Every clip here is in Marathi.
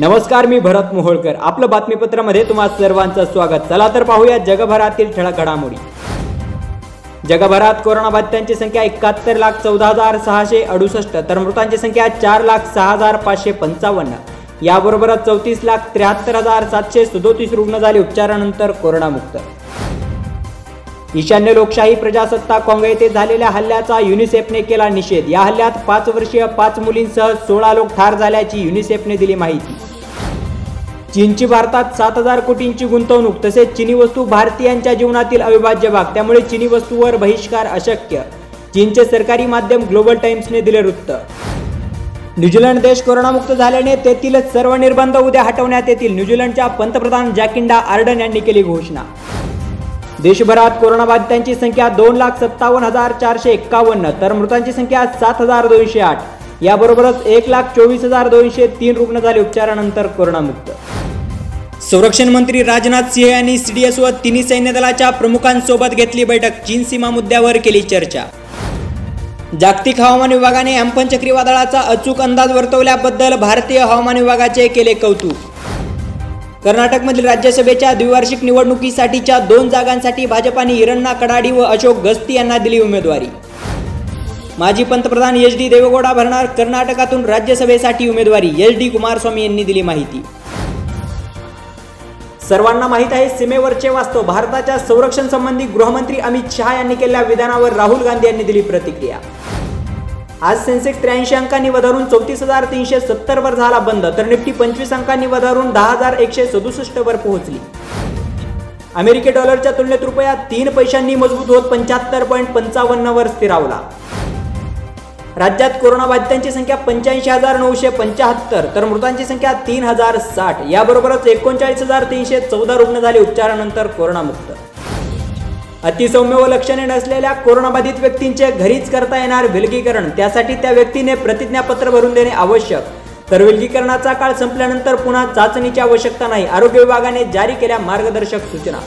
नमस्कार मी भरत मोहोळकर. आपलं बातमीपत्रामध्ये तुम्हा सर्वांचं स्वागत. चला तर पाहूया जगभरातील ठळक घडामोडी. जगभरात कोरोनाबाधितांची संख्या एकाहत्तर लाख चौदा हजार सहाशे अडुसष्ट तर मृतांची संख्या चार लाख सहा हजार पाचशे पंचावन्न. याबरोबरच चौतीस लाख त्र्याहत्तर हजार सातशे सदोतीस रुग्ण झाले उपचारानंतर कोरोनामुक्त. ईशान्य लोकशाही प्रजासत्ताक काँग्रेस येथे झालेल्या हल्ल्याचा युनिसेफने केला निषेध. या हल्ल्यात पाच वर्षीय पाच मुलींसह सोळा लोक ठार झाल्याची युनिसेफने दिली माहिती. चीनची भारतात सात हजार कोटींची गुंतवणूक तसेच चिनी वस्तू भारतीयांच्या जीवनातील अविभाज्य भाग. त्यामुळे चिनी वस्तूवर बहिष्कार अशक्य. चीनचे सरकारी माध्यम ग्लोबल टाइम्सने दिले वृत्त. न्यूझीलंड देश कोरोनामुक्त झाल्याने तेथील सर्व निर्बंध उद्या हटवण्यात येतील. न्यूझीलंडच्या पंतप्रधान जॅकिंडा आर्डन यांनी केली घोषणा. देशभरात कोरोनाबाधितांची संख्या दोन लाख सत्तावन्न हजार चारशे एक्कावन्न तर मृतांची संख्या सात हजार दोनशे आठ. याबरोबरच एक लाख चोवीस हजार दोनशे तीन रुग्ण झाले उपचारानंतर कोरोनामुक्त. संरक्षण मंत्री राजनाथ सिंह यांनी सीडीएस व तिन्ही सैन्य दलाच्या प्रमुखांसोबत घेतली बैठक. चीन सीमा मुद्द्यावर केली चर्चा. जागतिक हवामान विभागाने अम्फन चक्रीवादळाचा अचूक अंदाज वर्तवल्याबद्दल भारतीय हवामान विभागाचे केले कौतुक. कर्नाटकमधील राज्यसभेच्या द्विवार्षिक निवडणुकीसाठीच्या दोन जागांसाठी भाजपाने हिरण्णा कडाडी व अशोक गस्ती यांना दिली उमेदवारी. माजी पंतप्रधान एच डी देवेगौडा भरणार कर्नाटकातून राज्यसभेसाठी उमेदवारी. एच डी कुमारस्वामी यांनी दिली माहिती. सर्वांना माहीत आहे सीमेवरचे वास्तव. भारताच्या संरक्षण संबंधी गृहमंत्री अमित शहा यांनी केलेल्या विधानावर राहुल गांधी यांनी दिली प्रतिक्रिया. आज सेन्सेक्स त्र्याऐंशी अंकांनी वधारून चौतीस हजार तीनशे सत्तर वर झाला बंद तर निफ्टी पंचवीस अंकांनी वधारून दहा हजार एकशे सदुसष्ट वर पोहोचली. अमेरिकी डॉलरच्या तुलनेत रुपया तीन पैशांनी मजबूत होत पंच्याहत्तर पॉईंट पंचावन्न वर स्थिरावला. राज्यात कोरोनाबाधितांची संख्या पंच्याऐंशी हजार नऊशे पंच्याहत्तर तर मृतांची संख्या तीन हजार साठ. याबरोबरच एकोणचाळीस हजार तीनशे चौदा रुग्ण झाले उपचारानंतर कोरोनामुक्त. अतिसौम्य व लक्षणे नसलेल्या कोरोनाबाधित व्यक्तींचे घरीच करता येणार विलगीकरण. त्यासाठी त्या व्यक्तीने प्रतिज्ञापत्र भरून देणे आवश्यक. तर विलगीकरणाचा काळ संपल्यानंतर पुन्हा चाचणीची आवश्यकता नाही. आरोग्य विभागाने जारी केल्या मार्गदर्शक सूचना.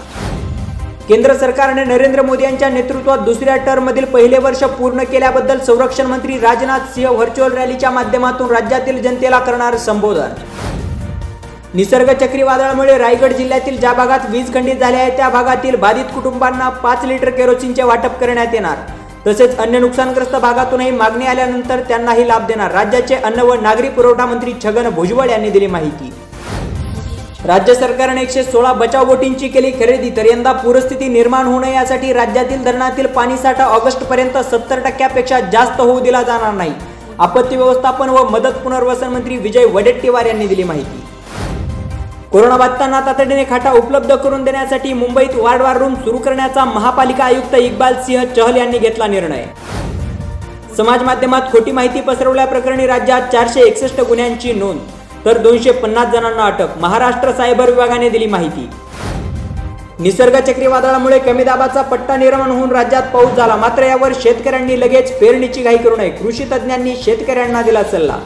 केंद्र सरकारने नरेंद्र मोदी यांच्या नेतृत्वात दुसऱ्या टर्ममधील पहिले वर्ष पूर्ण केल्याबद्दल संरक्षण मंत्री राजनाथ सिंह व्हर्च्युअल रॅलीच्या माध्यमातून राज्यातील जनतेला करणार संबोधन. निसर्ग चक्रीवादळामुळे रायगड जिल्ह्यातील ज्या भागात वीज खंडित झाल्या आहे त्या भागातील बाधित कुटुंबांना पाच लिटर केरोसिनचे वाटप करण्यात येणार. तसेच अन्य नुकसानग्रस्त भागातूनही मागणी आल्यानंतर त्यांनाही लाभ देणार. राज्याचे अन्न व नागरी पुरवठा मंत्री छगन भुजबळ यांनी दिली माहिती. राज्य सरकारने एकशे सोळा बचाव बोटींची केली खरेदी तर यंदा पूरस्थिती निर्माण होऊ नये यासाठी राज्यातील धरणातील पाणीसाठा ऑगस्ट पर्यंत सत्तर टक्क्यापेक्षा जास्त होऊ दिला जाणार नाही. आपत्ती व्यवस्थापन व मदत पुनर्वसन मंत्री विजय वडेट्टीवार यांनी दिली माहिती. कोरोनाबाधितांना तातडीने खाटा उपलब्ध करून देण्यासाठी मुंबईत वार्डवार रूम सुरू करण्याचा महापालिका आयुक्त इक्बाल सिंह चहल यांनी घेतला निर्णय. समाज माध्यमात खोटी माहिती पसरवल्याप्रकरणी राज्यात चारशे एकसष्ट गुन्ह्यांची नोंद. तर दोनशे पन्नास जणांना अटक. महाराष्ट्र सायबर विभागाने दिली माहिती. निसर्ग चक्रीवादळामुळे कमी दाबाचा पट्टा निर्माण होऊन राज्यात पाऊस झाला. मात्र यावर शेतकऱ्यांनी लगेच पेरणीची घाई करू नये. कृषी तज्ज्ञांनी शेतकऱ्यांना दिला सल्ला.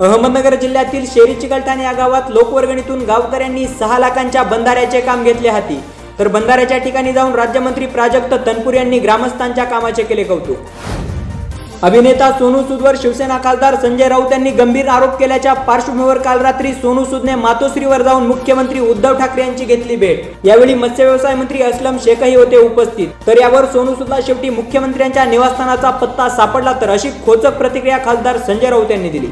अहमदनगर जिल्ह्यातील शेरी चिकलठाणे या गावात लोकवर्गणीतून गावकऱ्यांनी सहा लाखांच्या बंधाऱ्याचे काम घेतले हाती. तर बंधाऱ्याच्या ठिकाणी जाऊन राज्यमंत्री प्राजक्त तनपूर यांनी ग्रामस्थांच्या कामाचे केले कौतुक. अभिनेता सोनू सूदवर शिवसेना खासदार संजय राऊत यांनी गंभीर आरोप केल्याच्या पार्श्वभूमीवर काल रात्री सोनू सूदने मातोश्रीवर जाऊन मुख्यमंत्री उद्धव ठाकरे यांची घेतली भेट. यावेळी मत्स्य व्यवसाय मंत्री असलम शेखही होते उपस्थित. तर यावर सोनू सूदला शेवटी मुख्यमंत्र्यांच्या निवासस्थानाचा पत्ता सापडला तर अशी खोचक प्रतिक्रिया खासदार संजय राऊत यांनी दिली.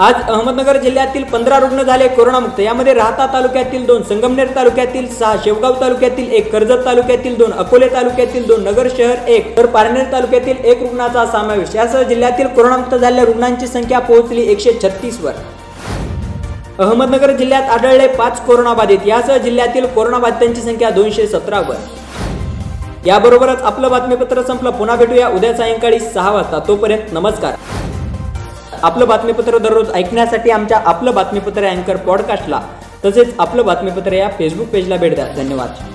आज अहमदनगर जिल्ह्यातील पंधरा रुग्ण झाले कोरोनामुक्त. यामध्ये राहता तालुक्यातील दोन संगमनेर तालुक्यातील सहा शेवगाव तालुक्यातील एक कर्जत तालुक्यातील दोन अकोले तालुक्यातील दोन नगर शहर एक तर पारनेर तालुक्यातील एक रुग्णाचा समावेश. यासह जिल्ह्यातील कोरोनामुक्त झालेल्या रुग्णांची संख्या पोहोचली एकशे छत्तीस वर. अहमदनगर जिल्ह्यात आढळले पाच कोरोनाबाधित. यासह जिल्ह्यातील कोरोनाबाधितांची संख्या दोनशे सतरा वर. याबरोबरच आपलं बातमीपत्र संपलं. पुन्हा भेटूया उद्या सायंकाळी सहा वाजता. तोपर्यंत नमस्कार. आपलं बातमीपत्र दररोज ऐकण्यासाठी आमच्या आपलं बातमीपत्र अँकर पॉडकास्टला तसेच आपलं बातमीपत्र या फेसबुक पेजला भेट द्या. धन्यवाद.